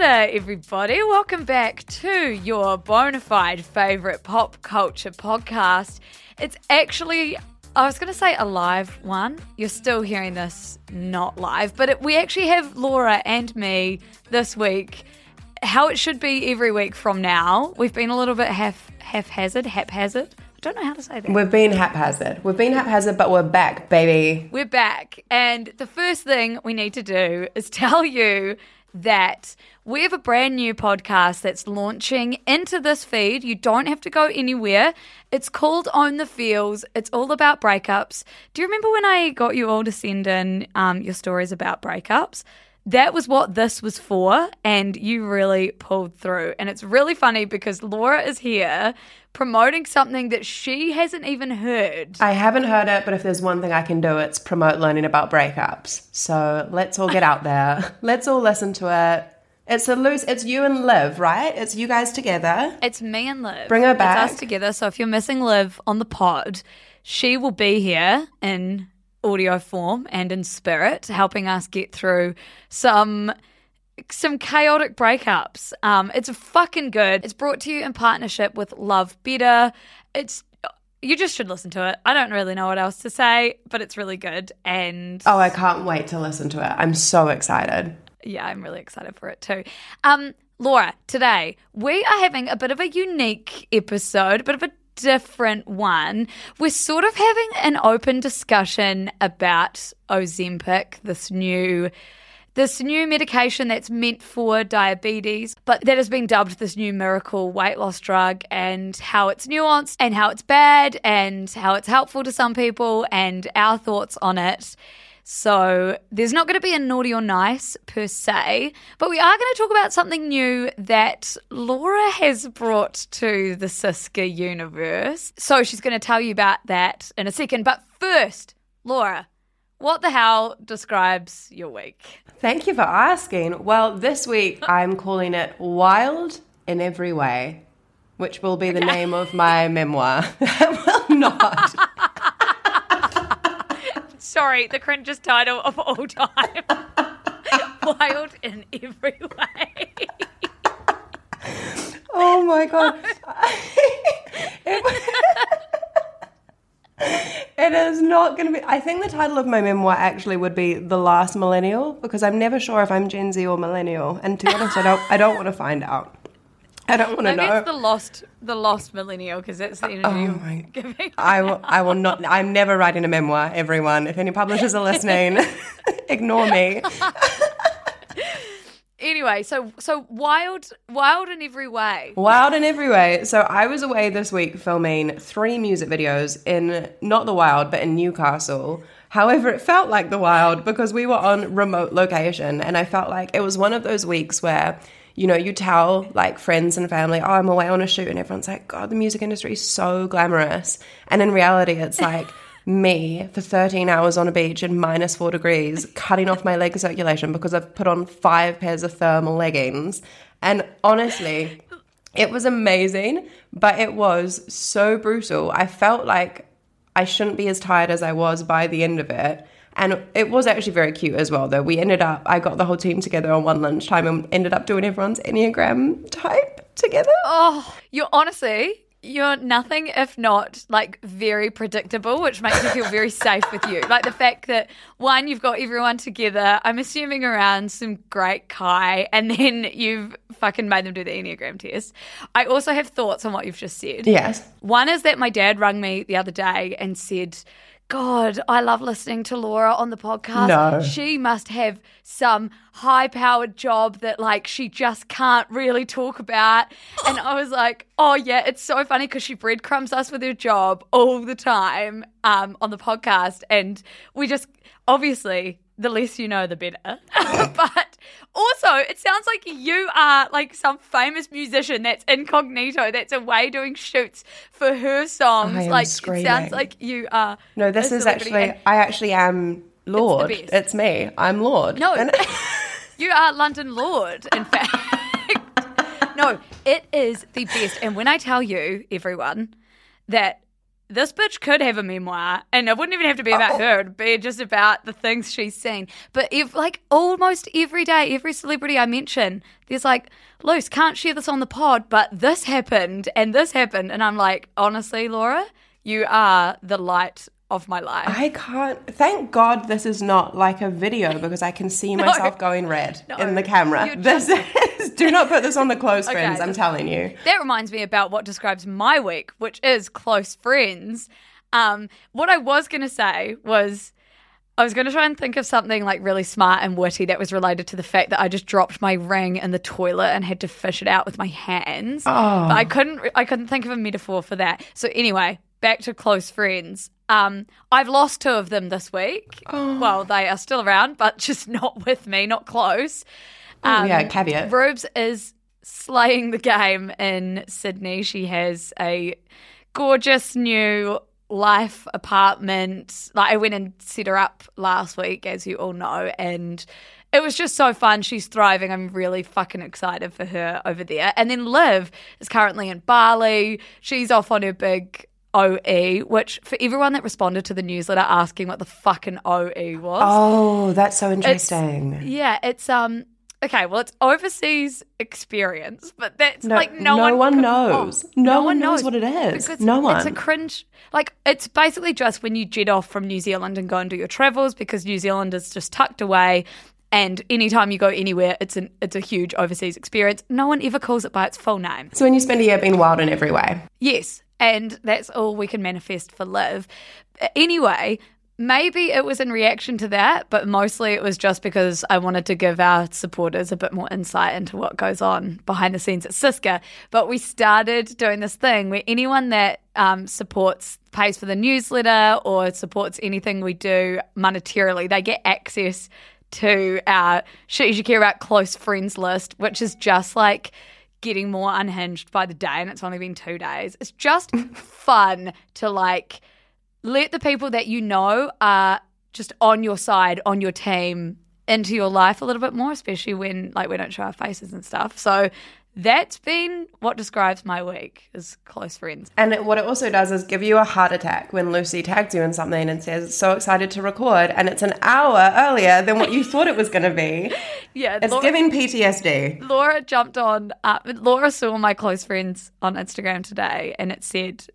Kia everybody. Welcome back to your bona fide favourite pop culture podcast. It's actually, I was going to say a live one. You're still hearing this not live, but it, we actually have Laura and me this week. How it should be every week from now. We've been a little bit half haphazard, haphazard. I don't know how to say that. We've been haphazard. We've been haphazard, but we're back, baby. We're back. And the first thing we need to do is tell you that we have a brand new podcast that's launching into this feed. You don't have to go anywhere. It's called Own the Feels. It's all about breakups. Do you remember when I got you all to send in um, your stories about breakups? That was what this was for, and you really pulled through. And it's really funny because Laura is here promoting something that she hasn't even heard. I haven't heard it, but if there's one thing I can do, it's promote learning about breakups. So let's all get out there. Let's all listen to it. It's a loose. It's you and Liv, right? It's you guys together. It's me and Liv. Bring her back. It's us together. So if you're missing Liv on the pod, she will be here in audio form and in spirit, helping us get through some some chaotic breakups. Um, it's fucking good. It's brought to you in partnership with Love Better. It's you just should listen to it. I don't really know what else to say, but it's really good. And Oh, I can't wait to listen to it. I'm so excited. yeah, I'm really excited for it too. Um, Laura, today we are having a bit of a unique episode, a bit of a different one. We're sort of having an open discussion about Ozempic, this new this new medication that's meant for diabetes, but that has been dubbed this new miracle weight loss drug, and how it's nuanced, and how it's bad, and how it's helpful to some people, and our thoughts on it. So there's not going to be a naughty or nice per se, but we are going to talk about something new that Laura has brought to the Siska universe. So she's going to tell you about that in a second. But first, Laura, what the hell describes your week? Thank you for asking. Well, this week I'm calling it Wild in Every Way, which will be the name of my memoir. well, not. Sorry, the cringiest title of all time. Wild in every way. Oh my god. it, is not going to be. I think the title of my memoir actually would be "The Last Millennial" because I'm never sure if I'm Gen Z or millennial, and to be honest, I don't. I don't want to find out. I don't want to know. it's the lost, the lost millennial because that's the energy Oh my- giving. I will. I will not. I'm never writing a memoir. Everyone, if any publishers are listening, ignore me. Anyway, so so wild, wild in every way. Wild in every way. So I was away this week filming three music videos in not the wild, but in Newcastle. However, it felt like the wild because we were on remote location, and I felt like it was one of those weeks where. You know, you tell like friends and family, oh, I'm away on a shoot, and everyone's like, God, the music industry is so glamorous. And in reality, it's like me for 13 hours on a beach in minus four degrees, cutting off my leg circulation because I've put on five pairs of thermal leggings. And honestly, it was amazing, but it was so brutal. I felt like I shouldn't be as tired as I was by the end of it. And it was actually very cute as well, though. We ended up, I got the whole team together on one lunchtime and ended up doing everyone's Enneagram type together. Oh, you're honestly, you're nothing if not like very predictable, which makes me feel very safe with you. Like the fact that one, you've got everyone together, I'm assuming around some great Kai, and then you've fucking made them do the Enneagram test. I also have thoughts on what you've just said. Yes. One is that my dad rang me the other day and said, God, I love listening to Laura on the podcast. No. She must have some high powered job that, like, she just can't really talk about. And I was like, oh, yeah, it's so funny because she breadcrumbs us with her job all the time um, on the podcast. And we just, obviously, the less you know, the better. but also, it sounds like you are like some famous musician that's incognito, that's away doing shoots for her songs. Like, it sounds like you are. No, this is actually, And- I actually am Lorde. best. It's, me. I'm Lorde. No, And- you are London Lorde, in fact. no, it is the best. And when I tell you, everyone, that this bitch could have a memoir, and it wouldn't even have to be about oh. her, it'd be just about the things she's seen. But if, like, almost every day, every celebrity I mention, there's like, Luce, can't share this on the pod, but this happened, and this happened. And I'm like, honestly, Laura, you are the light of my life. I can't. Thank God this is not like a video because I can see myself going red in the camera. This is. Do not put this on the close Okay. friends. I'm telling you. That reminds me about what describes my week, which is close friends. Um, what I was going to say was I was going to try and think of something like really smart and witty that was related to the fact that I just dropped my ring in the toilet and had to fish it out with my hands. But I couldn't. I couldn't think of a metaphor for that. So anyway, back to close friends. Um, I've lost two of them this week. Well, they are still around, but just not with me, not close. Oh, yeah, caveat. Rubes is slaying the game in Sydney. She has a gorgeous new life apartment. Like I went and set her up last week, as you all know, and it was just so fun. She's thriving. I'm really fucking excited for her over there. And then Liv is currently in Bali. She's off on her big OE, which for everyone that responded to the newsletter asking what the fucking OE was. Oh, that's so interesting. Yeah, it's um okay, well it's overseas experience, but that's No- like no, no one one knows. No one knows what it is. Because No It's a cringe. Like it's basically just when you jet off from New Zealand and go and do your travels because New Zealand is just tucked away. And anytime you go anywhere, it's an it's a huge overseas experience. No one ever calls it by its full name. So when you spend a year being wild in every way. Yes, and that's all we can manifest for Liv. Anyway, maybe it was in reaction to that, but mostly it was just because I wanted to give our supporters a bit more insight into what goes on behind the scenes at Siska. But we started doing this thing where anyone that um, supports, pays for the newsletter or supports anything we do monetarily, they get access to our shit you should care about close friends list, which is just like getting more unhinged by the day and it's only been two days. It's just fun to like let the people that you know are just on your side, on your team, into your life a little bit more, especially when like we don't show our faces and stuff. So that's been what describes my week is close friends. And it, what it also does is give you a heart attack when Lucy tags you in something and says, so excited to record, and it's an hour earlier than what you thought it was going to be. Yeah, It's Laura, giving PTSD. Laura jumped on. Uh, Laura saw my close friends on Instagram today, and it said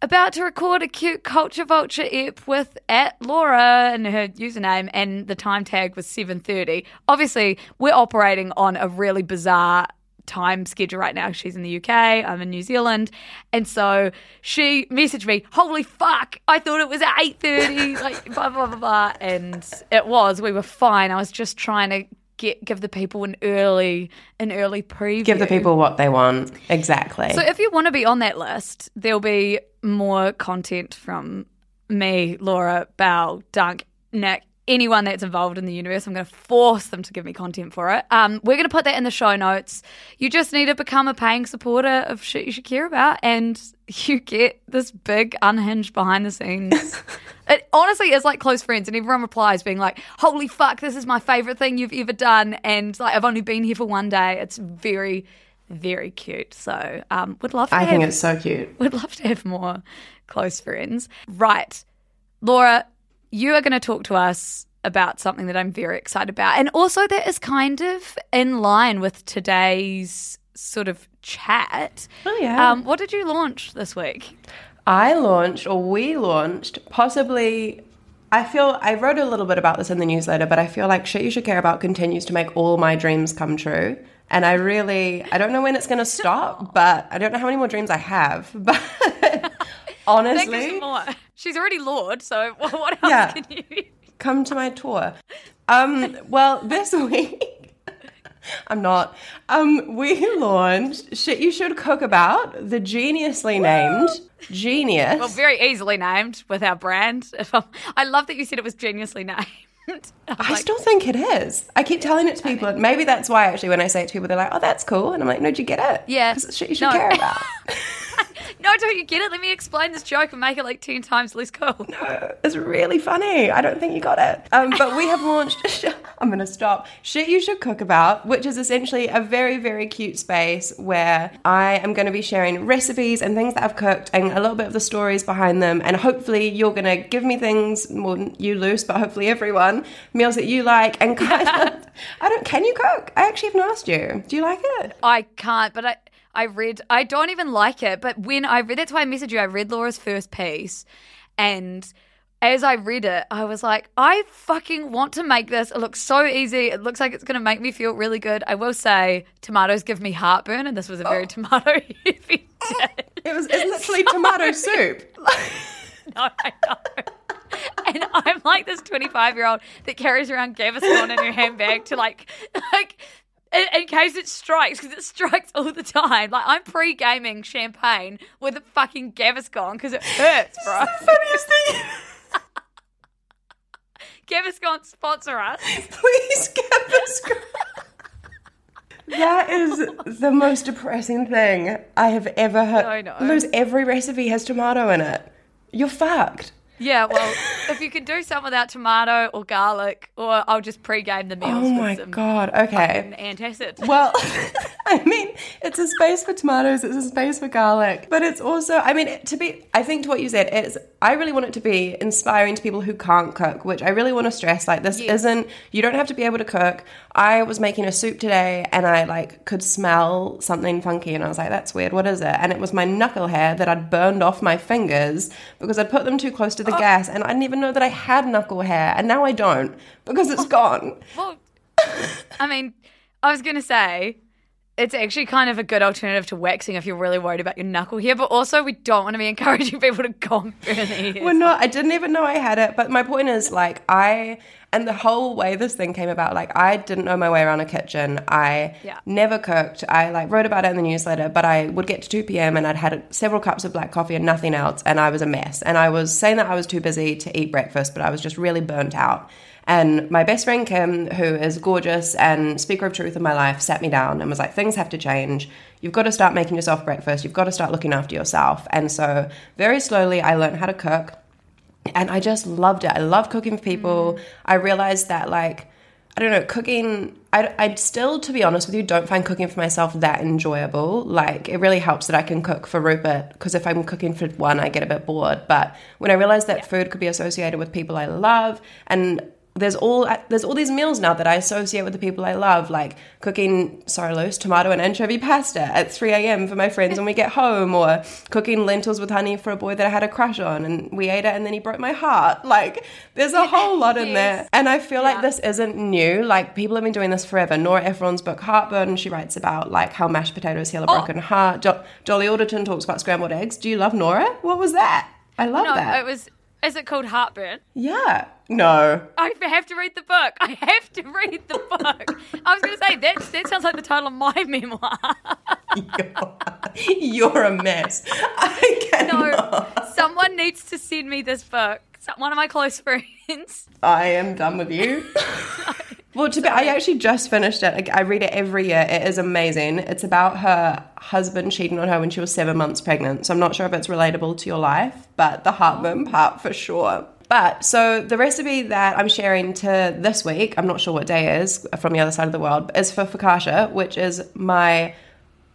about to record a cute culture vulture ep with at Laura and her username and the time tag was 7:30. Obviously, we're operating on a really bizarre time schedule right now. She's in the UK, I'm in New Zealand. And so she messaged me, "Holy fuck, I thought it was at 8:30." like blah blah blah blah and it was. We were fine. I was just trying to get give the people an early an early preview. Give the people what they want. Exactly. So if you want to be on that list, there'll be more content from me, Laura, Bal, Dunk, Nick, anyone that's involved in the universe. I'm going to force them to give me content for it. Um, we're going to put that in the show notes. You just need to become a paying supporter of shit you should care about, and you get this big unhinged behind the scenes. it honestly is like close friends, and everyone replies being like, "Holy fuck, this is my favorite thing you've ever done," and like I've only been here for one day. It's very very cute. So, um, would love to I have, think it's so cute. would love to have more close friends. Right, Laura, you are going to talk to us about something that I'm very excited about, and also that is kind of in line with today's sort of chat. Oh, yeah. Um, what did you launch this week? I launched, or we launched, possibly. I feel I wrote a little bit about this in the newsletter, but I feel like shit you should care about continues to make all my dreams come true. And I really, I don't know when it's going to stop, but I don't know how many more dreams I have. But honestly. She's already Lorde, so what else Yeah. can you? Come to my tour. Um, well, this week, I'm not. Um, we launched Shit You Should Cook About, the geniusly named Genius. Well, very easily named with our brand. I love that you said it was geniusly named. Like, still think it is. I keep telling it to people, and maybe that's why actually when I say it to people, they're like, "Oh, that's cool," and I'm like, "No, do you get it? Yeah. because it's shit you should No. care about." no, don't you get it? Let me explain this joke and make it like ten times less cool. No, It's really funny. I don't think you got it. Um, but we have launched. I'm going to stop. Shit you should cook about, which is essentially a very very cute space where I am going to be sharing recipes and things that I've cooked and a little bit of the stories behind them. And hopefully you're going to give me things. Well, you Luce, but hopefully everyone meals that you like and kind of. I don't. Can you cook? I actually haven't asked you. Do you like it? I can't, but I I read I don't even like it. But when I read that's why I messaged you, I read Laura's first piece and as I read it, I was like, I fucking want to make this. It looks so easy. It looks like it's going to make me feel really good. I will say, tomatoes give me heartburn, and this was a very oh. tomato heavy. It was. It's literally tomato soup. No, I know. And I'm like this 25 year old that carries around Gaviscon in her handbag to like, like, in, in case it strikes, because it strikes all the time. Like, I'm pre gaming champagne with a fucking Gaviscon because it hurts, bro. Funniest thing. Gaviscon sponsor us. Please this. That is the most depressing thing I have ever heard. I know. Lose every recipe has tomato in it. You're fucked. Yeah, well, if you can do some without tomato or garlic, or I'll just pre game the meals Oh my god. Okay. antacid. Well, I mean, it's a space for tomatoes, it's a space for garlic, but it's also, I mean, to be, I think to what you said, it's, I really want it to be inspiring to people who can't cook, which I really want to stress. Like, this Yes. isn't, you don't have to be able to cook. I was making a soup today and I like could smell something funky and I was like, that's weird, what is it? And it was my knuckle hair that I'd burned off my fingers because I'd put them too close to the Oh. gas and I didn't even know that I had knuckle hair and now I don't because it's oh. gone. Well, I mean, I was going to say it's actually kind of a good alternative to waxing if you're really worried about your knuckle hair, but also we don't want to be encouraging people to go and burn their hairs. Well, no, I didn't even know I had it. But my point is, like, I and the whole way this thing came about, like, I didn't know my way around a kitchen. I Yeah. never cooked. I like wrote about it in the newsletter, but I would get to two p.m. and I'd had several cups of black coffee and nothing else, and I was a mess. And I was saying that I was too busy to eat breakfast, but I was just really burnt out. And my best friend Kim, who is gorgeous and speaker of truth in my life, sat me down and was like, "Things have to change. You've got to start making yourself breakfast. You've got to start looking after yourself." And so, very slowly, I learned how to cook and I just loved it. I love cooking for people. Mm. I realized that like I don't know, cooking. I I still, to be honest with you, don't find cooking for myself that enjoyable. Like it really helps that I can cook for Rupert because if I'm cooking for one, I get a bit bored. But when I realized that food could be associated with people I love and there's all uh, there's all these meals now that I associate with the people I love, like cooking sorry Luce tomato and anchovy pasta at 3 a.m. for my friends when we get home, or cooking lentils with honey for a boy that I had a crush on, and we ate it and then he broke my heart. Like there's a whole lot in there, and I feel like this isn't new. Like people have been doing this forever. Nora Ephron's book Heartburn, she writes about like how mashed potatoes heal a Oh. broken heart. Jo- Dolly Alderton talks about scrambled eggs. Do you love Nora? What was that? I love no, that. it was. Is it called Heartburn? yeah. No. I have to read the book. I have to read the book. I was going to say that. That sounds like the title of my memoir. You're a mess. I cannot. no, someone needs to send me this book. One of my close friends. I am done with you. well, to be, I actually just finished it. Like, I read it every year. It is amazing. It's about her husband cheating on her when she was seven months pregnant. So I'm not sure if it's relatable to your life, but the heartburn part for sure. But so the recipe that I'm sharing to this week, I'm not sure what day is from the other side of the world, is for focaccia, which is my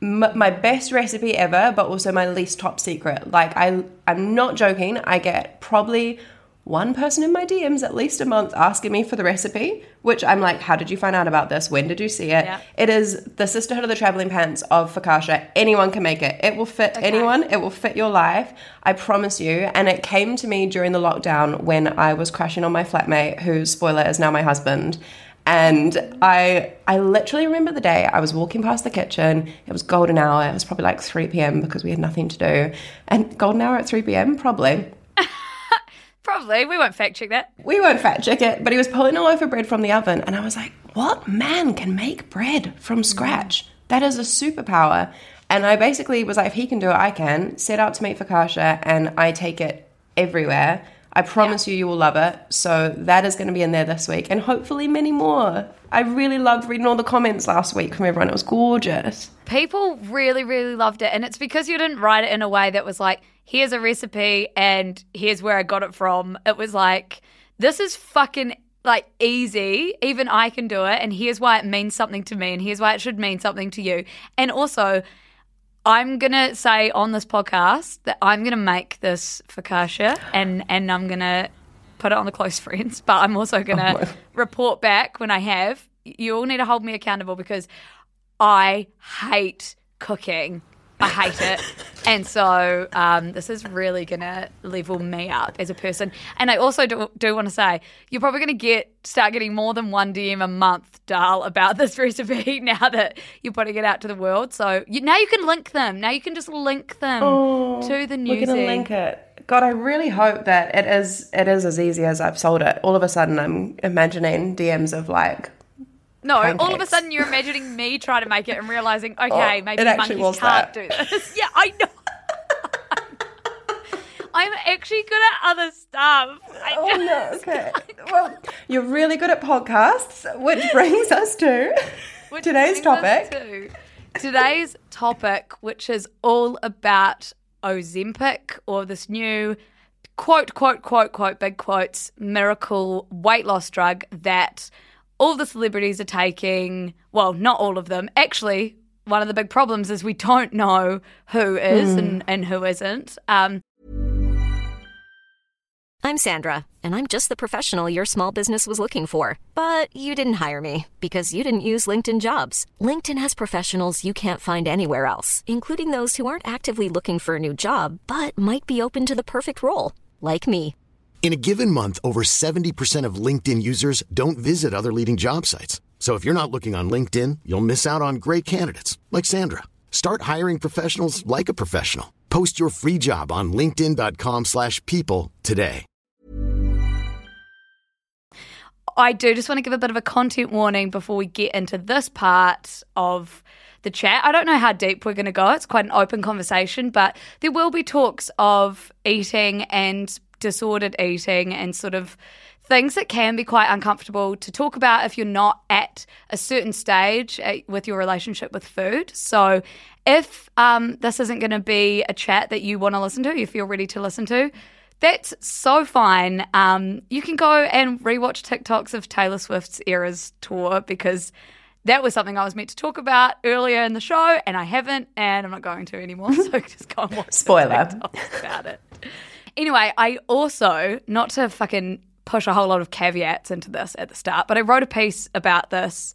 m- my best recipe ever, but also my least top secret. Like I, I'm not joking. I get probably one person in my DMs at least a month asking me for the recipe, which I'm like, how did you find out about this? When did you see it? Yeah. It is the Sisterhood of the Traveling Pants of focaccia. Anyone can make it. It will fit anyone. It will fit your life. I promise you. And it came to me during the lockdown when I was crashing on my flatmate, whose spoiler is now my husband. And I I literally remember the day I was walking past the kitchen. It was golden hour. It was probably like 3 p.m. because we had nothing to do. And golden hour at 3 p.m. probably. Probably. We won't fact check that. We won't fact check it, but he was pulling a loaf of bread from the oven, and I was like, what man can make bread from scratch? That is a superpower. And I basically was like, if he can do it, I can. Set out to meet focaccia, and I take it everywhere. I promise you, you will love it. So that is going to be in there this week, and hopefully many more. I really loved reading all the comments last week from everyone. It was gorgeous. People really, really loved it. And it's because you didn't write it in a way that was like, here's a recipe and here's where I got it from. It was like, this is fucking like easy. Even I can do it. And here's why it means something to me. And here's why it should mean something to you. And also, I'm gonna say on this podcast that I'm gonna make this focaccia and and I'm gonna put it on the close friends, but I'm also gonna oh my- report back when I have. You all need to hold me accountable because I hate cooking. I hate it. And so um, this is really going to level me up as a person. And I also do, do want to say, you're probably going to get start getting more than one DM a month, Dal, about this recipe now that you're putting it out to the world. So you, now you can link them. Now you can just link them to the We're gonna link it. God, I really hope that it is it is as easy as I've sold it. All of a sudden, I'm imagining DMs of like, No, all of a sudden you're imagining me trying to make it and realizing, oh, okay, Oh, maybe monkeys can't that. do this. yeah, I know. I'm actually good at other stuff. I oh no, okay. Well, you're really good at podcasts, which brings us to Which today's topic. to Today's topic, which is all about Ozempic or this new quote, quote, quote, quote, big quotes, miracle weight loss drug that all the celebrities are taking. Well, not all of them. Actually, one of the big problems is we don't know who is Hmm. and, and who isn't. Um, I'm Sandra, and I'm just the professional your small business was looking for. But you didn't hire me because you didn't use LinkedIn jobs. LinkedIn has professionals you can't find anywhere else, including those who aren't actively looking for a new job but might be open to the perfect role, like me. In a given month, over 70% of LinkedIn users don't visit other leading job sites. So if you're not looking on LinkedIn, you'll miss out on great candidates like Sandra. Start hiring professionals like a professional. Post your free job on linkedin.com/people today. I do just want to give a bit of a content warning before we get into this part of the chat. I don't know how deep we're going to go. It's quite an open conversation, but there will be talks of eating and disordered eating and sort of things that can be quite uncomfortable to talk about if you're not at a certain stage uh, with your relationship with food. So, if um, this isn't going to be a chat that you want to listen to, you feel ready to listen to, that's so fine. Um, you can go and rewatch TikToks of Taylor Swift's Eras tour because that was something I was meant to talk about earlier in the show, and I haven't, and I'm not going to anymore. So just go and watch Spoiler. About it. Anyway, I also not to fucking push a whole lot of caveats into this at the start, but I wrote a piece about this,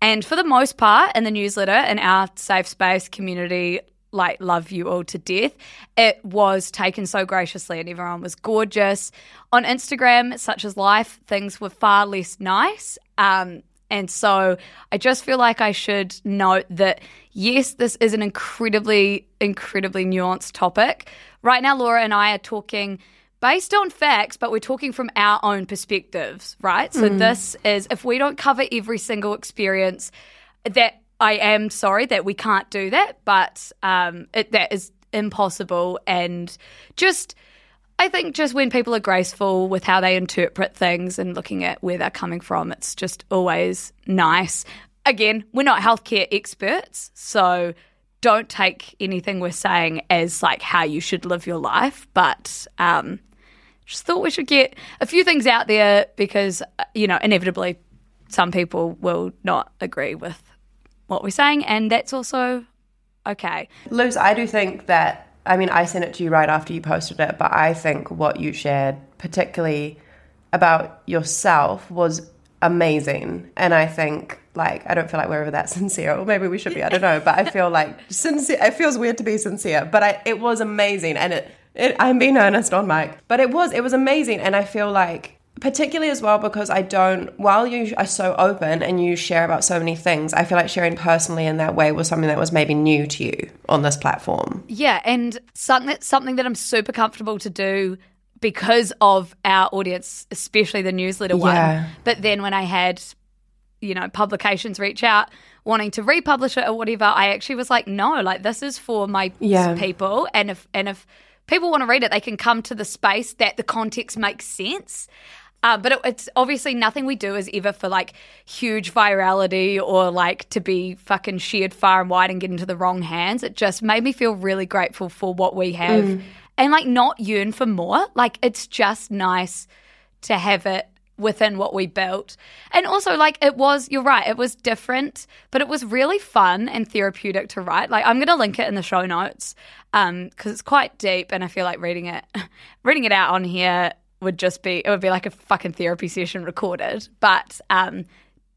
and for the most part, in the newsletter in our safe space community, like love you all to death, it was taken so graciously, and everyone was gorgeous. On Instagram, such as life, things were far less nice. Um, and so I just feel like I should note that yes, this is an incredibly, incredibly nuanced topic. Right now, Laura and I are talking based on facts, but we're talking from our own perspectives, right? So this is, if we don't cover every single experience, that I am sorry that we can't do that, but um, it, that is impossible. And just, I think just when people are graceful with how they interpret things and looking at where they're coming from, it's just always nice. Again, we're not healthcare experts, so don't take anything we're saying as like how you should live your life, but um, just thought we should get a few things out there because, uh, you know, inevitably some people will not agree with what we're saying, and that's also okay. Luce, I do think that, I mean, I sent it to you right after you posted it, but I think what you shared, particularly about yourself, was amazing. And I think, like, I don't feel like we're ever that sincere, or maybe we should be, I don't know, but I feel like sincere, it feels weird to be sincere, but I, it was amazing. And it, it, I'm being earnest on mic, but it was, it was amazing. And I feel like, particularly as well because I don't while you are so open and you share about so many things I feel like sharing personally in that way was something that was maybe new to you on this platform Yeah, and something that, something that I'm super comfortable to do because of our audience, especially the newsletter Yeah. one. But then when I had, you know, publications reach out wanting to republish it or whatever, I actually was like, no, like this is for my Yeah. people, and if and if people want to read it, they can come to the space that the context makes sense. Uh, but it, it's obviously nothing we do is ever for like huge virality or like to be fucking shared far and wide and get into the wrong hands. It just made me feel really grateful for what we have and like not yearn for more. Like it's just nice to have it within what we built. And also like it was you're right, it was different, but it was really fun and therapeutic to write. Like I'm going to link it in the show notes um cuz it's quite deep and I feel like reading it reading it out on here would just be it would be like a fucking therapy session recorded. But um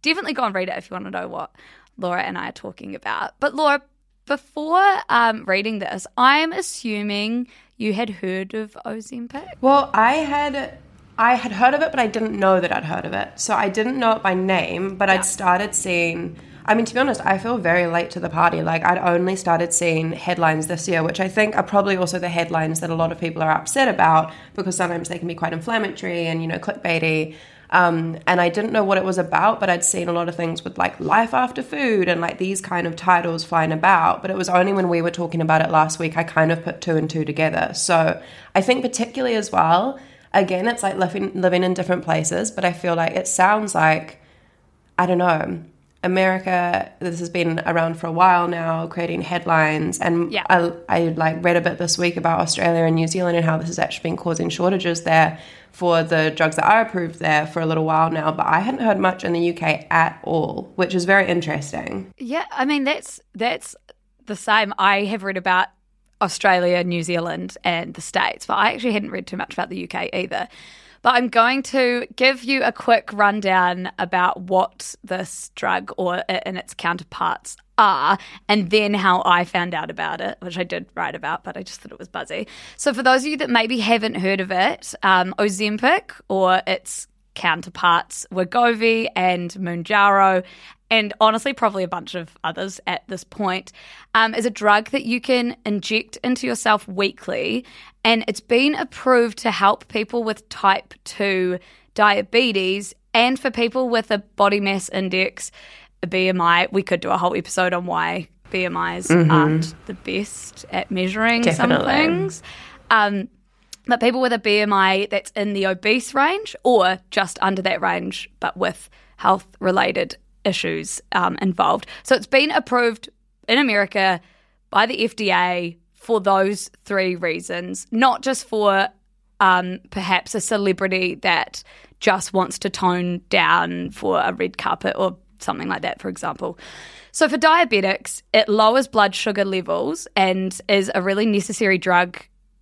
definitely go and read it if you want to know what Laura and I are talking about. But Laura, before um, reading this, I'm assuming you had heard of Ozempic. Well, I had I had heard of it, but I didn't know that I'd heard of it. So I didn't know it by name, but I'd started seeing. I mean, to be honest, I feel very late to the party. Like I'd only started seeing headlines this year, which I think are probably also the headlines that a lot of people are upset about because sometimes they can be quite inflammatory and you know clickbaity. Um, and I didn't know what it was about, but I'd seen a lot of things with like life after food and like these kind of titles flying about. But it was only when we were talking about it last week I kind of put two and two together. So I think particularly as well, again, it's like living living in different places, but I feel like it sounds like I don't know. America, this has been around for a while now, creating headlines, and Yeah. I, I like read a bit this week about Australia and New Zealand and how this has actually been causing shortages there for the drugs that are approved there for a little while now. But I hadn't heard much in the UK at all, which is very interesting. Yeah, I mean that's that's the same. I have read about Australia, New Zealand, and the States, but I actually hadn't read too much about the UK either. But I'm going to give you a quick rundown about what this drug or and its counterparts are, and then how I found out about it, which I did write about, but I just thought it was buzzy. So, for those of you that maybe haven't heard of it, um, Ozempic or its counterparts Wegovy and Mounjaro, and honestly, probably a bunch of others at this point, um, is a drug that you can inject into yourself weekly. And it's been approved to help people with type 2 diabetes and for people with a body mass index, a BMI. We could do a whole episode on why BMIs aren't the best at measuring some things. Um, but people with a BMI that's in the obese range or just under that range, but with health related issues um, involved. So it's been approved in America by the FDA for those three reasons, not just for um, perhaps a celebrity that just wants to tone down for a red carpet or something like that, for example. So for diabetics, it lowers blood sugar levels and is a really necessary drug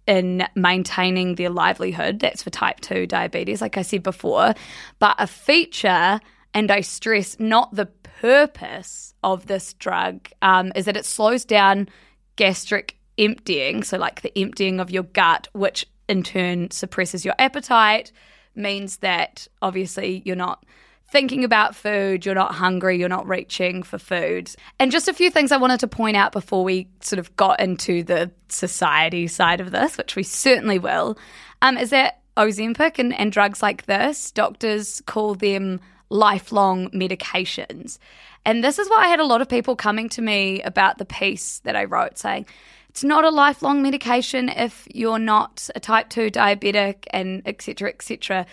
in maintaining their livelihood. That's for type 2 diabetes, like I said before. But a feature, and I stress not the purpose of this drug, um, is that it slows down gastric emptying. So, like the emptying of your gut, which in turn suppresses your appetite, means that obviously you're not thinking about food, you're not hungry, you're not reaching for food. And just a few things I wanted to point out before we sort of got into the society side of this, which we certainly will, um, is that Ozempic and, and drugs like this, doctors call them lifelong medications. And this is why I had a lot of people coming to me about the piece that I wrote saying, it's not a lifelong medication if you're not a type 2 diabetic and et cetera, et cetera.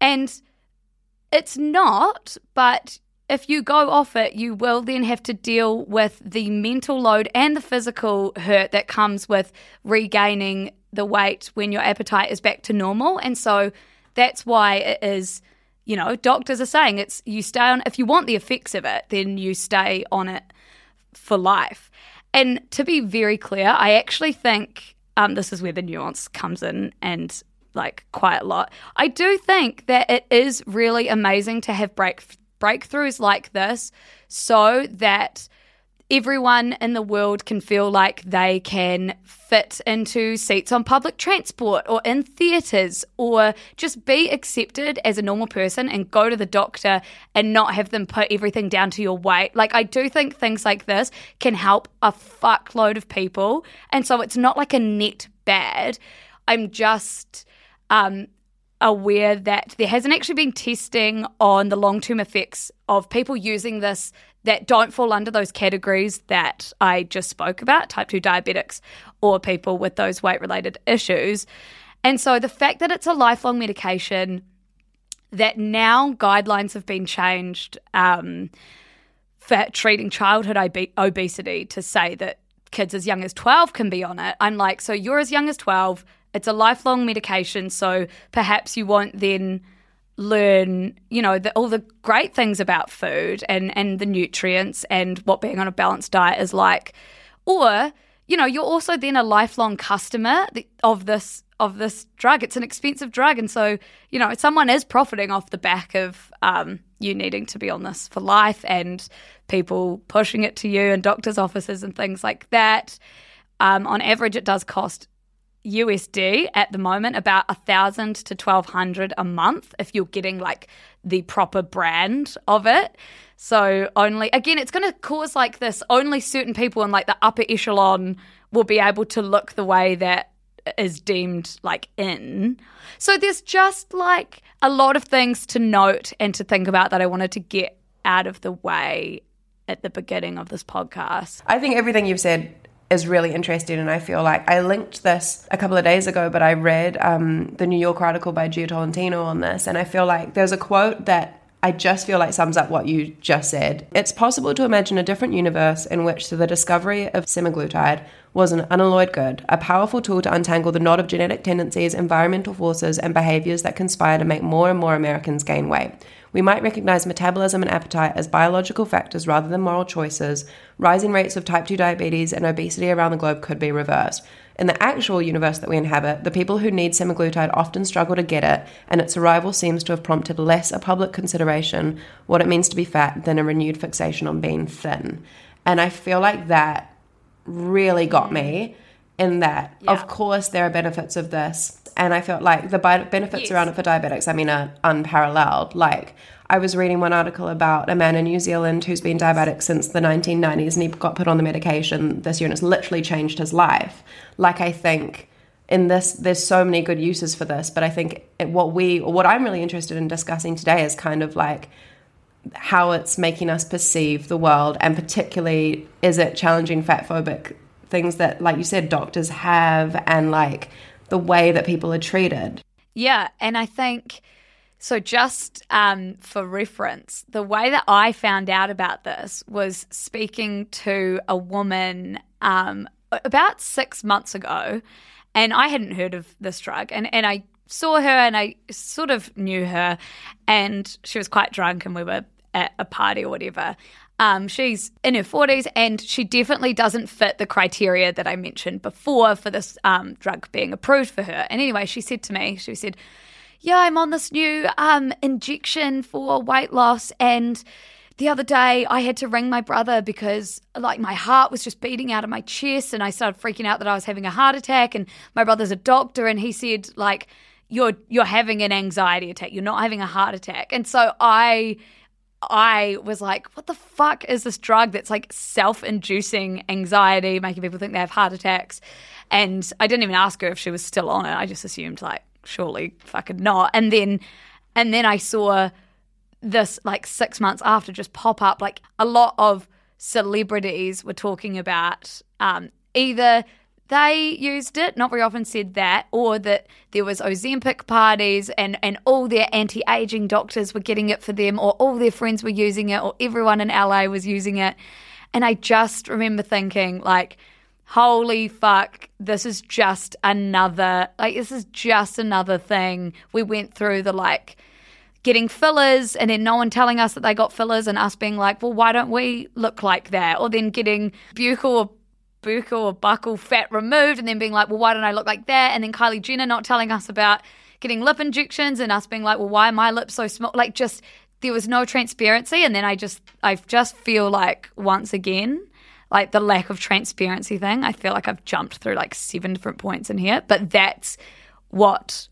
And it's not, but if you go off it, you will then have to deal with the mental load and the physical hurt that comes with regaining the weight when your appetite is back to normal. And so that's why it is, you know, doctors are saying it's you stay on, if you want the effects of it, then you stay on it for life. And to be very clear, I actually think um, this is where the nuance comes in and like quite a lot. I do think that it is really amazing to have break breakthroughs like this so that everyone in the world can feel like they can fit into seats on public transport or in theatres or just be accepted as a normal person and go to the doctor and not have them put everything down to your weight. Like, I do think things like this can help a fuckload of people. And so it's not like a net bad. I'm just um, aware that there hasn't actually been testing on the long term effects of people using this that don't fall under those categories that I just spoke about type 2 diabetics or people with those weight related issues. And so the fact that it's a lifelong medication, that now guidelines have been changed um, for treating childhood ob- obesity to say that kids as young as 12 can be on it. I'm like, so you're as young as 12 it's a lifelong medication, so perhaps you won't then learn, you know, the, all the great things about food and and the nutrients and what being on a balanced diet is like. Or, you know, you're also then a lifelong customer of this of this drug. It's an expensive drug, and so you know, someone is profiting off the back of um, you needing to be on this for life and people pushing it to you and doctors' offices and things like that. Um, on average, it does cost USD at the moment, about a thousand to twelve hundred a month if you're getting like the proper brand of it. So only again, it's going to cause like this. Only certain people in like the upper echelon will be able to look the way that is deemed like in. So there's just like a lot of things to note and to think about that I wanted to get out of the way at the beginning of this podcast. I think everything you've said is really interesting. And I feel like I linked this a couple of days ago, but I read um, the New York article by Jia Tolentino on this. And I feel like there's a quote that I just feel like sums up what you just said. It's possible to imagine a different universe in which the discovery of semaglutide was an unalloyed good, a powerful tool to untangle the knot of genetic tendencies, environmental forces, and behaviors that conspire to make more and more Americans gain weight we might recognize metabolism and appetite as biological factors rather than moral choices, rising rates of type 2 diabetes and obesity around the globe could be reversed. In the actual universe that we inhabit, the people who need semaglutide often struggle to get it, and its arrival seems to have prompted less a public consideration what it means to be fat than a renewed fixation on being thin. And I feel like that really got me mm. in that, yeah. of course, there are benefits of this and I felt like the benefits yes. around it for diabetics, I mean, are unparalleled. Like, I was reading one article about a man in New Zealand who's been diabetic since the 1990s and he got put on the medication this year and it's literally changed his life. Like, I think in this, there's so many good uses for this, but I think what we, or what I'm really interested in discussing today is kind of like, how it's making us perceive the world, and particularly is it challenging fat phobic things that, like you said, doctors have, and like the way that people are treated. Yeah, and I think so. Just um, for reference, the way that I found out about this was speaking to a woman um, about six months ago, and I hadn't heard of this drug, and and I saw her and I sort of knew her, and she was quite drunk, and we were at a party or whatever. Um, she's in her 40s and she definitely doesn't fit the criteria that I mentioned before for this um, drug being approved for her. And anyway, she said to me, she said, Yeah, I'm on this new um, injection for weight loss. And the other day I had to ring my brother because like my heart was just beating out of my chest and I started freaking out that I was having a heart attack. And my brother's a doctor and he said, like, you're you're having an anxiety attack. You're not having a heart attack. And so I I was like, what the fuck is this drug that's like self inducing anxiety, making people think they have heart attacks? And I didn't even ask her if she was still on it. I just assumed, like, surely fucking not. And then, and then I saw this like six months after just pop up. Like a lot of celebrities were talking about um, either they used it, not very often said that, or that there was Ozempic parties and, and all their anti-aging doctors were getting it for them, or all their friends were using it, or everyone in LA was using it. And I just remember thinking, like, holy fuck, this is just another, like, this is just another thing. We went through the, like, getting fillers and then no one telling us that they got fillers and us being like, well, why don't we look like that? Or then getting buccal or buccal or buccal fat removed and then being like, well, why don't I look like that? And then Kylie Jenner not telling us about getting lip injections and us being like, well, why are my lips so small? Like, just there was no transparency. And then I just, I just feel like once again, like the lack of transparency thing, I feel like I've jumped through like seven different points in here. But that's what,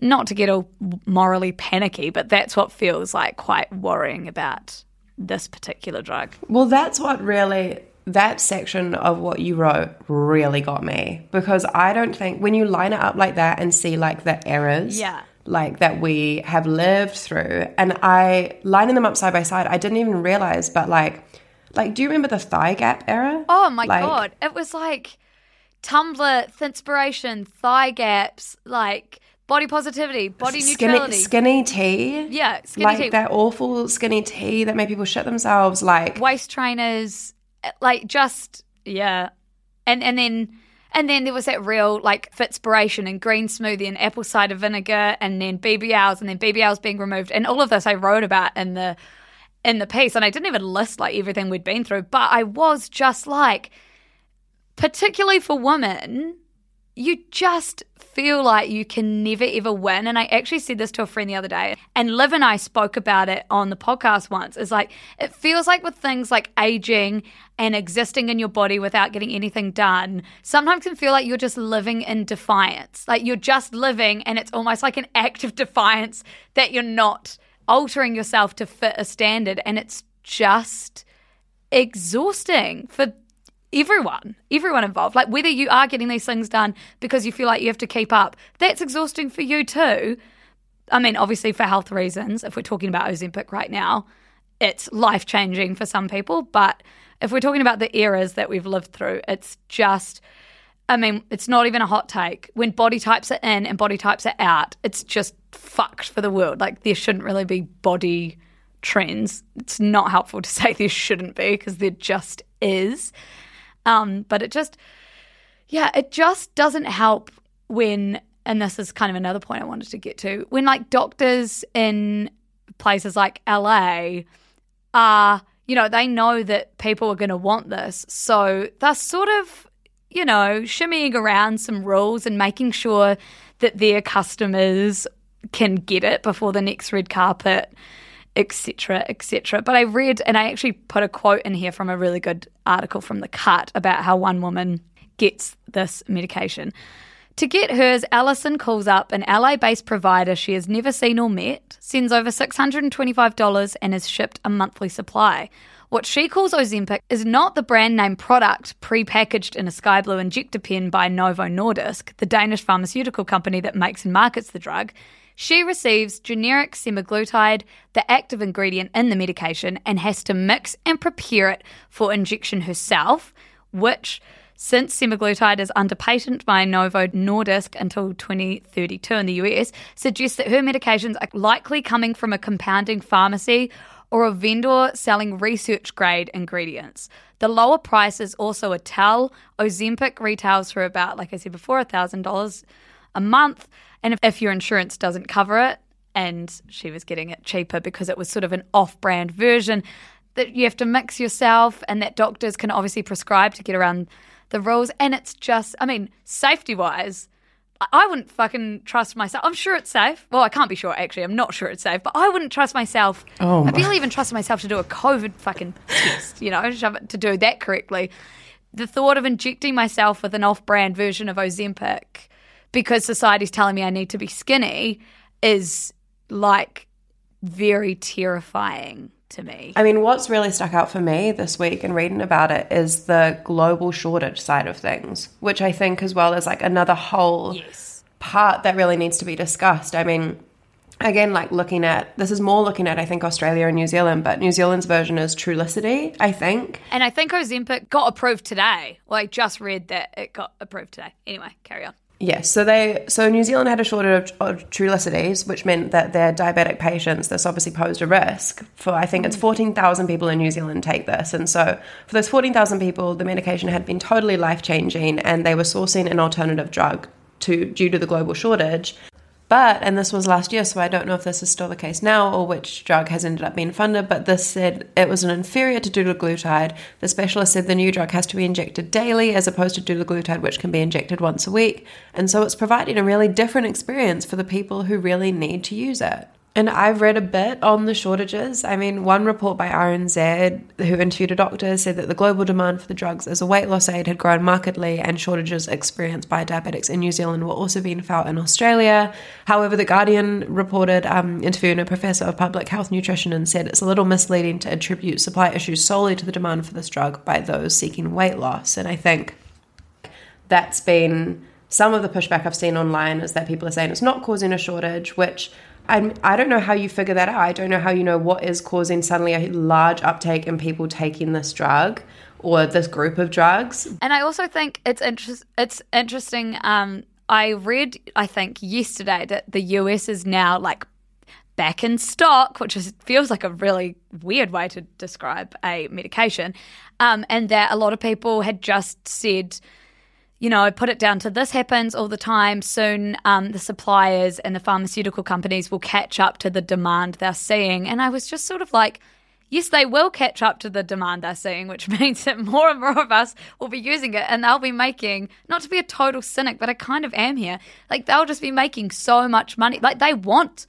not to get all morally panicky, but that's what feels like quite worrying about this particular drug. Well, that's what really that section of what you wrote really got me because I don't think when you line it up like that and see like the errors, Yeah. like that we have lived through, and I lining them up side by side, I didn't even realize, but like, like, do you remember the thigh gap era? Oh my Like, god, it was like Tumblr, inspiration, thigh gaps, like body positivity, body Skinny, neutrality. skinny tea. Yeah, skinny like tea. that awful skinny tea that made people shit themselves. Like, waist trainers, eh, like just yeah, and and then and then there was that real like Fitspiration and green smoothie and apple cider vinegar, and then BBLs, and then BBLs being removed, and all of this I wrote about in the in the piece, and I didn't even list like everything we'd been through, but I was just like, particularly for women, you just feel like you can never ever win. And I actually said this to a friend the other day, and Liv and I spoke about it on the podcast once. It's like, it feels like with things like aging and existing in your body without getting anything done, sometimes can feel like you're just living in defiance. Like you're just living, and it's almost like an act of defiance that you're not altering yourself to fit a standard. And it's just exhausting for everyone, everyone involved. Like whether you are getting these things done because you feel like you have to keep up, that's exhausting for you too. I mean, obviously for health reasons, if we're talking about Ozempic right now, it's life changing for some people. But if we're talking about the eras that we've lived through, it's just, I mean, it's not even a hot take. When body types are in and body types are out, it's just fucked for the world. Like there shouldn't really be body trends. It's not helpful to say there shouldn't be because there just is. Um, but it just, yeah, it just doesn't help when, and this is kind of another point I wanted to get to, when like doctors in places like LA are, you know, they know that people are going to want this. So they're sort of, you know, shimmying around some rules and making sure that their customers can get it before the next red carpet etc etc but i read and i actually put a quote in here from a really good article from the cut about how one woman gets this medication to get hers allison calls up an la-based provider she has never seen or met sends over $625 and is shipped a monthly supply what she calls Ozempic is not the brand name product pre-packaged in a sky blue injector pen by Novo Nordisk, the Danish pharmaceutical company that makes and markets the drug. She receives generic semaglutide, the active ingredient in the medication, and has to mix and prepare it for injection herself, which, since semaglutide is under patent by Novo Nordisk until 2032 in the US, suggests that her medications are likely coming from a compounding pharmacy or a vendor selling research grade ingredients. The lower price is also a tell. Ozempic retails for about, like I said before, $1,000 a month. And if, if your insurance doesn't cover it, and she was getting it cheaper because it was sort of an off brand version that you have to mix yourself and that doctors can obviously prescribe to get around the rules. And it's just, I mean, safety wise, I wouldn't fucking trust myself. I'm sure it's safe. Well, I can't be sure actually. I'm not sure it's safe, but I wouldn't trust myself. Oh I my- barely even trust myself to do a COVID fucking test. You know, to do that correctly. The thought of injecting myself with an off-brand version of Ozempic because society's telling me I need to be skinny is like very terrifying to me. I mean, what's really stuck out for me this week and reading about it is the global shortage side of things, which I think as well is like another whole Yes. part that really needs to be discussed. I mean, again, like looking at this is more looking at I think Australia and New Zealand, but New Zealand's version is Trulicity, I think. And I think Ozempic got approved today. Well, I just read that it got approved today. Anyway, carry on. Yes, so they so New Zealand had a shortage of, of Trulicities, which meant that their diabetic patients this obviously posed a risk for I think it's mm. fourteen thousand people in New Zealand take this, and so for those fourteen thousand people, the medication had been totally life changing, and they were sourcing an alternative drug to due to the global shortage. But, and this was last year, so I don't know if this is still the case now or which drug has ended up being funded, but this said it was an inferior to dulaglutide. The specialist said the new drug has to be injected daily as opposed to dulaglutide, which can be injected once a week. And so it's providing a really different experience for the people who really need to use it. And I've read a bit on the shortages. I mean, one report by RNZ, who interviewed a doctor, said that the global demand for the drugs as a weight loss aid had grown markedly, and shortages experienced by diabetics in New Zealand were also being felt in Australia. However, The Guardian reported um, interviewing a professor of public health nutrition and said it's a little misleading to attribute supply issues solely to the demand for this drug by those seeking weight loss. And I think that's been some of the pushback I've seen online is that people are saying it's not causing a shortage, which I'm, I don't know how you figure that out. I don't know how you know what is causing suddenly a large uptake in people taking this drug or this group of drugs. And I also think it's interest, it's interesting. Um, I read, I think yesterday that the US is now like back in stock, which is, feels like a really weird way to describe a medication, um, and that a lot of people had just said you know, I put it down to this happens all the time. Soon um, the suppliers and the pharmaceutical companies will catch up to the demand they're seeing. And I was just sort of like, yes, they will catch up to the demand they're seeing, which means that more and more of us will be using it and they'll be making, not to be a total cynic, but I kind of am here, like they'll just be making so much money. Like they want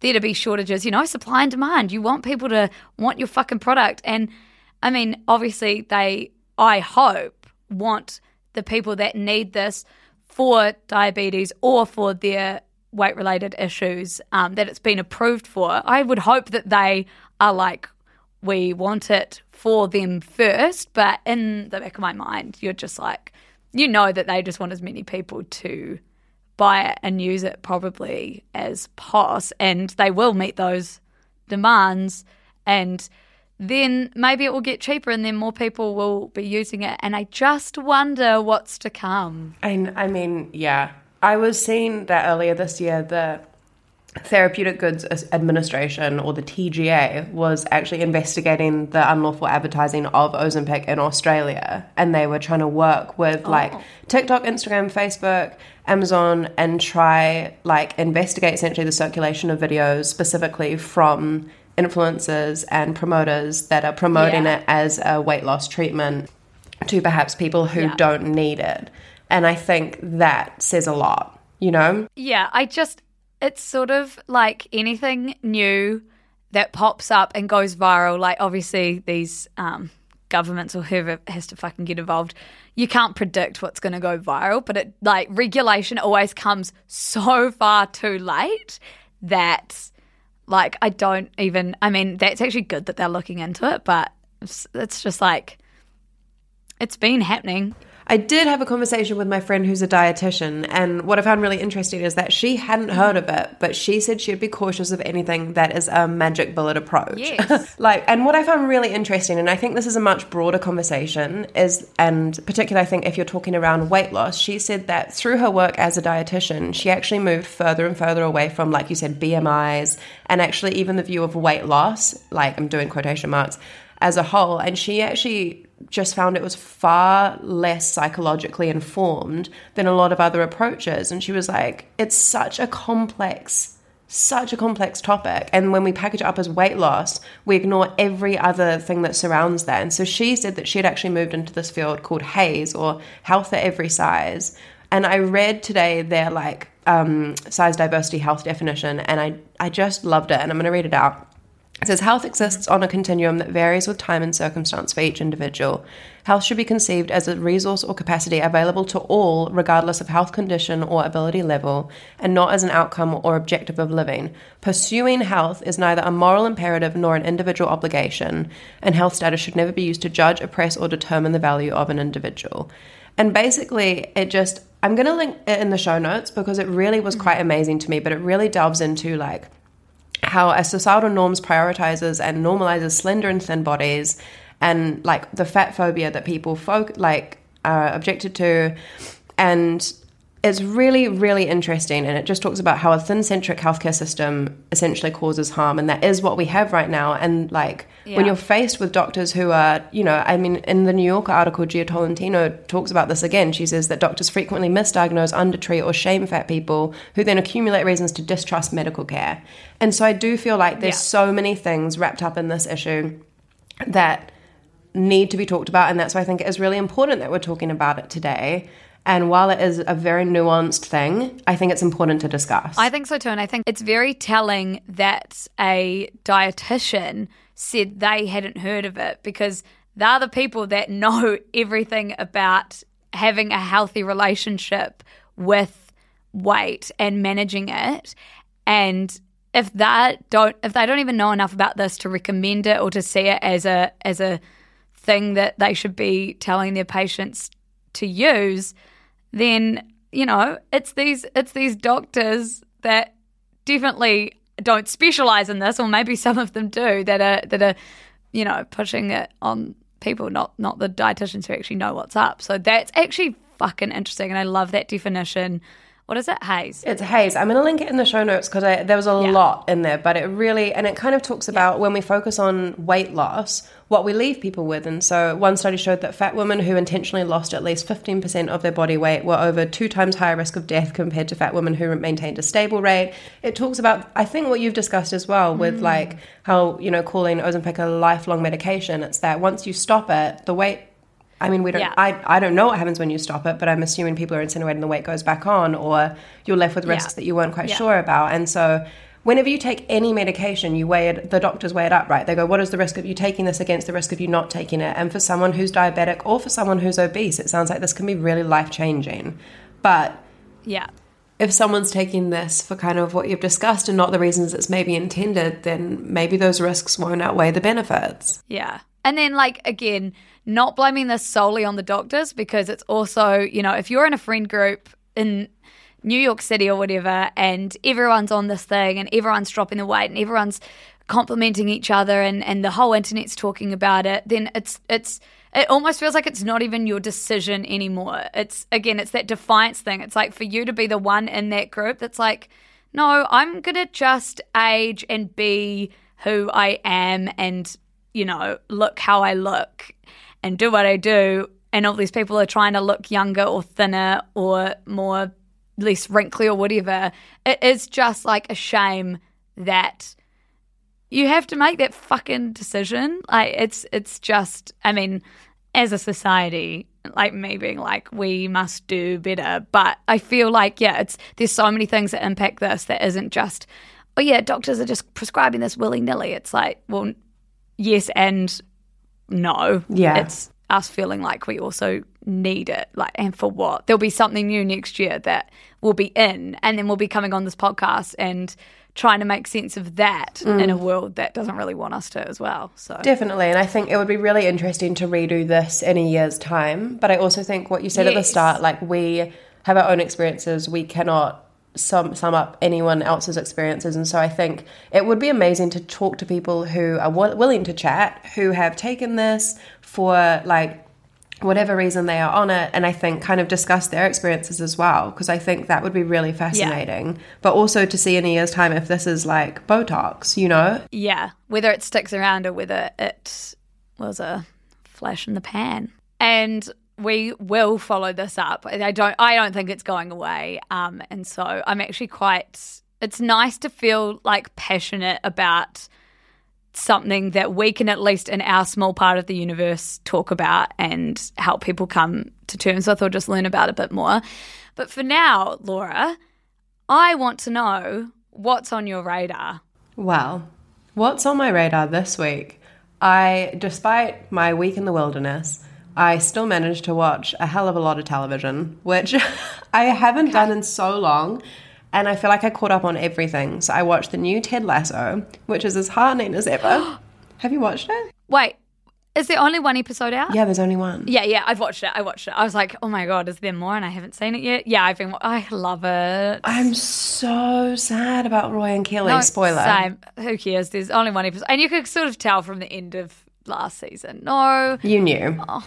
there to be shortages, you know, supply and demand. You want people to want your fucking product. And I mean, obviously, they, I hope, want the people that need this for diabetes or for their weight related issues um, that it's been approved for, I would hope that they are like, we want it for them first. But in the back of my mind, you're just like, you know that they just want as many people to buy it and use it probably as pos, and they will meet those demands. And then maybe it will get cheaper and then more people will be using it. And I just wonder what's to come. I, I mean, yeah. I was seeing that earlier this year, the Therapeutic Goods Administration, or the TGA, was actually investigating the unlawful advertising of Ozempic in Australia. And they were trying to work with oh. like TikTok, Instagram, Facebook, Amazon, and try like investigate essentially the circulation of videos specifically from influencers and promoters that are promoting yeah. it as a weight loss treatment to perhaps people who yeah. don't need it. And I think that says a lot, you know? Yeah, I just, it's sort of like anything new that pops up and goes viral. Like, obviously, these um, governments or whoever has to fucking get involved, you can't predict what's going to go viral, but it, like, regulation always comes so far too late that like, I don't even, I mean, that's actually good that they're looking into it, but it's, it's just like, it's been happening. I did have a conversation with my friend who's a dietitian, and what I found really interesting is that she hadn't heard of it, but she said she'd be cautious of anything that is a magic bullet approach. Yes. like, and what I found really interesting, and I think this is a much broader conversation, is, and particularly I think if you're talking around weight loss, she said that through her work as a dietitian, she actually moved further and further away from, like you said, BMIs, and actually even the view of weight loss, like I'm doing quotation marks, as a whole. And she actually just found it was far less psychologically informed than a lot of other approaches. And she was like, it's such a complex, such a complex topic. And when we package it up as weight loss, we ignore every other thing that surrounds that. And so she said that she had actually moved into this field called HAES or Health at Every Size. And I read today their like um, size diversity health definition, and I, I just loved it. And I'm going to read it out. It says health exists on a continuum that varies with time and circumstance for each individual. Health should be conceived as a resource or capacity available to all, regardless of health condition or ability level, and not as an outcome or objective of living. Pursuing health is neither a moral imperative nor an individual obligation, and health status should never be used to judge, oppress, or determine the value of an individual. And basically, it just, I'm going to link it in the show notes because it really was quite amazing to me, but it really delves into like, how as societal norms prioritizes and normalizes slender and thin bodies and like the fat phobia that people folk like are objected to. And it's really, really interesting. And it just talks about how a thin centric healthcare system essentially causes harm. And that is what we have right now. And like yeah. when you're faced with doctors who are, you know, I mean, in the New Yorker article, Jia Tolentino talks about this again. She says that doctors frequently misdiagnose, undertreat, or shame fat people who then accumulate reasons to distrust medical care. And so I do feel like there's yeah. so many things wrapped up in this issue that need to be talked about. And that's why I think it is really important that we're talking about it today And while it is a very nuanced thing, I think it's important to discuss. I think so too. And I think it's very telling that a dietitian said they hadn't heard of it because they're the people that know everything about having a healthy relationship with weight and managing it. And if that don't if they don't even know enough about this to recommend it or to see it as a as a thing that they should be telling their patients to use, then you know it's these it's these doctors that definitely don't specialize in this, or maybe some of them do that are that are you know pushing it on people, not not the dietitians who actually know what's up. So that's actually fucking interesting, and I love that definition. What is it? Haze. It's haze. I'm going to link it in the show notes because there was a Yeah. lot in there, but it really, and it kind of talks about when we focus on weight loss, what we leave people with. And so one study showed that fat women who intentionally lost at least 15% of their body weight were over two times higher risk of death compared to fat women who maintained a stable rate. It talks about, I think, what you've discussed as well with mm. like how, you know, calling Ozempic a lifelong medication. It's that once you stop it, the weight I mean, we don't. Yeah. I I don't know what happens when you stop it, but I'm assuming people are insinuating the weight goes back on, or you're left with risks Yeah. that you weren't quite Yeah. sure about. And so, whenever you take any medication, you weigh it. The doctors weigh it up, right? They go, "What is the risk of you taking this against the risk of you not taking it?" And for someone who's diabetic or for someone who's obese, it sounds like this can be really life changing. But Yeah. if someone's taking this for kind of what you've discussed and not the reasons it's maybe intended, then maybe those risks won't outweigh the benefits. Yeah. And then, like, again, not blaming this solely on the doctors because it's also, you know, if you're in a friend group in New York City or whatever, and everyone's on this thing and everyone's dropping the weight and everyone's complimenting each other and, and the whole internet's talking about it, then it's, it's, it almost feels like it's not even your decision anymore. It's, again, it's that defiance thing. It's like for you to be the one in that group that's like, no, I'm to just age and be who I am and, you know, look how I look and do what I do. And all these people are trying to look younger or thinner or more, less wrinkly or whatever. It is just like a shame that you have to make that fucking decision. Like it's it's just I mean, as a society, like me being like, we must do better. But I feel like, yeah, it's there's so many things that impact this that isn't just, oh yeah, doctors are just prescribing this willy nilly. It's like, well, yes and no. Yeah. It's us feeling like we also need it. Like and for what? There'll be something new next year that will be in and then we'll be coming on this podcast and trying to make sense of that mm. in a world that doesn't really want us to as well. So Definitely, and I think it would be really interesting to redo this in a year's time. But I also think what you said at the start, like we have our own experiences, we cannot sum sum up anyone else's experiences, and so I think it would be amazing to talk to people who are wi- willing to chat, who have taken this for like whatever reason they are on it and i think kind of discuss their experiences as well because i think that would be really fascinating. But also to see in a year's time if this is like botox you know? Yeah, whether it sticks around or whether it was a flash in the pan. And we will follow this up. I don't I don't think it's going away. Um and so I'm actually quite it's nice to feel like passionate about something that we can at least in our small part of the universe talk about and help people come to terms with or just learn about a bit more. But for now, Laura, I want to know what's on your radar. Well, what's on my radar this week? I, despite my week in the wilderness, I still managed to watch a hell of a lot of television, which I haven't done in so long. And I feel like I caught up on everything. So I watched the new Ted Lasso, which is as heartening as ever. Have you watched it? Wait, is there only one episode out? Yeah, there's only one. Yeah, yeah, I've watched it. I watched it. I was like, oh my god, is there more? And I haven't seen it yet. Yeah, I've been. I love it. I'm so sad about Roy and Kelly. No, Spoiler. Same. Who cares? There's only one episode, and you could sort of tell from the end of last season. No, You knew. Oh.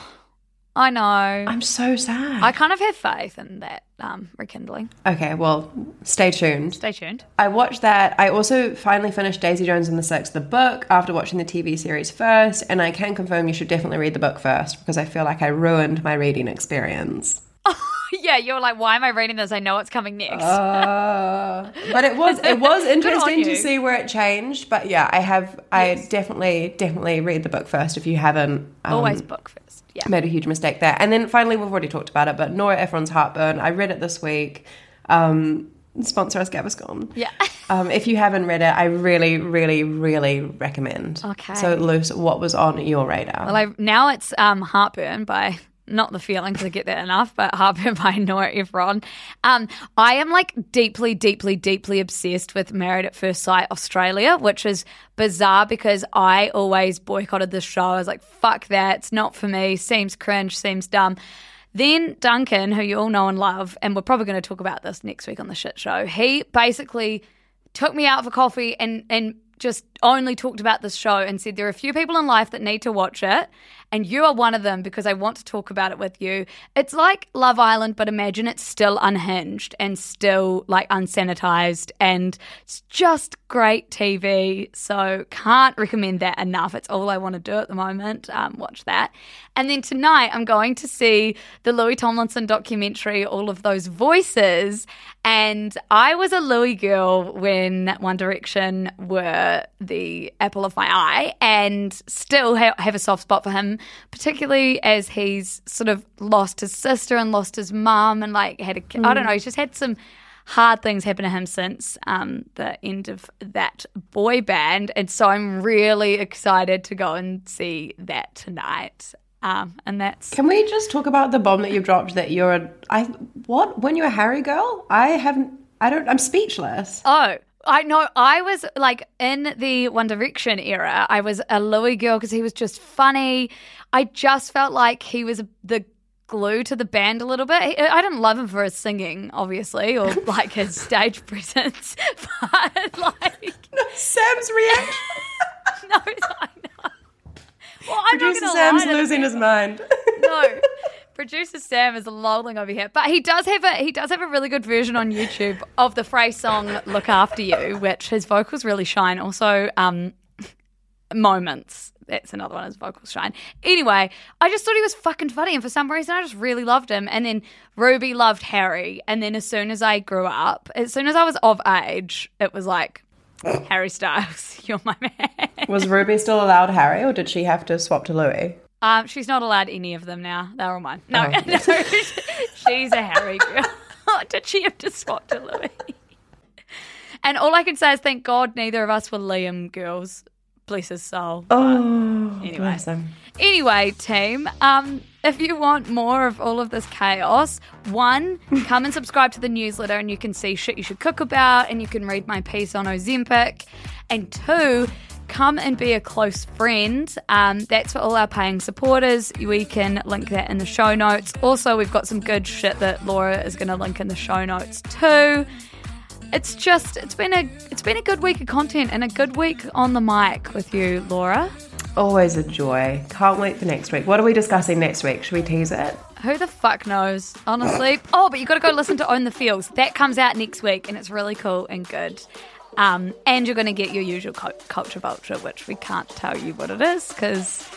I know. I'm so sad. I kind of have faith in that um, rekindling. okay, well, stay tuned. Stay tuned. I watched that. I also finally finished Daisy Jones and the Six, the book, after watching the TV series first. And I can confirm you should definitely read the book first because I feel like I ruined my reading experience. yeah, you're like, why am I reading this? I know what's coming next. Uh, but it was it was interesting to see where it changed. But yeah, I have I definitely definitely read the book first if you haven't. um, Always book first. Yeah. made a huge mistake there. And then finally, we've already talked about it, but Nora Ephron's Heartburn. I read it this week. Um, sponsor us, Gaviscon. Yeah. Um, if you haven't read it, I really, really, really recommend. Okay. So, Luce, what was on your radar? Well, I, now it's um, Heartburn by not the feeling because I get that enough, but Heartburn by Nora Ephron. Um, I am like deeply, deeply, deeply obsessed with Married at First Sight Australia, which is bizarre because I always boycotted the show. I was like, fuck that, it's not for me, seems cringe, seems dumb. Then Duncan, who you all know and love, and we're probably going to talk about this next week on the shit show, he basically took me out for coffee and and just only talked about this show and said there are a few people in life that need to watch it and you are one of them because I want to talk about it with you. It's like Love Island but imagine it's still unhinged and still like unsanitized and it's just great TV. So can't recommend that enough. It's all I want to do at the moment. Um, watch that. And then tonight I'm going to see the Louis Tomlinson documentary All of Those Voices and I was a Louis girl when One Direction were the apple of my eye, and still ha- have a soft spot for him, particularly as he's sort of lost his sister and lost his mum, and like had a ki- I don't know, he's just had some hard things happen to him since um, the end of that boy band, and so I'm really excited to go and see that tonight. Um, and that's Can we just talk about the bomb that you dropped that you're a I what when you're a Harry girl? I haven't I don't I'm speechless. Oh, I know. I was like in the One Direction era. I was a Louis girl because he was just funny. I just felt like he was the glue to the band a little bit. He- I didn't love him for his singing, obviously, or like his stage presence, but like Sam's reaction. no, I know. Well, I'm Producer Sam's losing his mind. no. Producer Sam is lolling over here, but he does have a he does have a really good version on YouTube of the Fray's song "Look After You," which his vocals really shine. Also, um, moments. That's another one. His vocals shine. Anyway, I just thought he was fucking funny, and for some reason, I just really loved him. And then Ruby loved Harry, and then as soon as I grew up, as soon as I was of age, it was like Harry Styles, you're my man. Was Ruby still allowed Harry or did she have to swap to Louis? Um, she's not allowed any of them now. They're all mine. No, Oh. no, she's a Harry girl. Did she have to swap to Louis? And all I can say is thank God neither of us were Liam girls. Bless his soul. Oh, Anyway. bless him. Anyway, team, um, if you want more of all of this chaos, one, come and subscribe to the newsletter and you can see shit you should cook about and you can read my piece on Ozempic. And two, come and be a close friend. Um, that's for all our paying supporters. We can link that in the show notes. Also, we've got some good shit that Laura is going to link in the show notes too it's just it's been a it's been a good week of content and a good week on the mic with you, Laura. Always a joy. Can't wait for next week. What are we discussing next week? Should we tease it? Who the fuck knows, honestly? Oh, but you got to go listen to Own the Fields. That comes out next week, and it's really cool and good. Um, and you're going to get your usual cu- culture vulture, which we can't tell you what it is because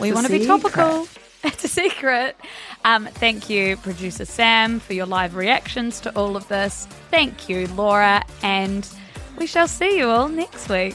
we want to be topical. It's a secret. Um, thank you, producer Sam, for your live reactions to all of this. Thank you, Laura, and we shall see you all next week.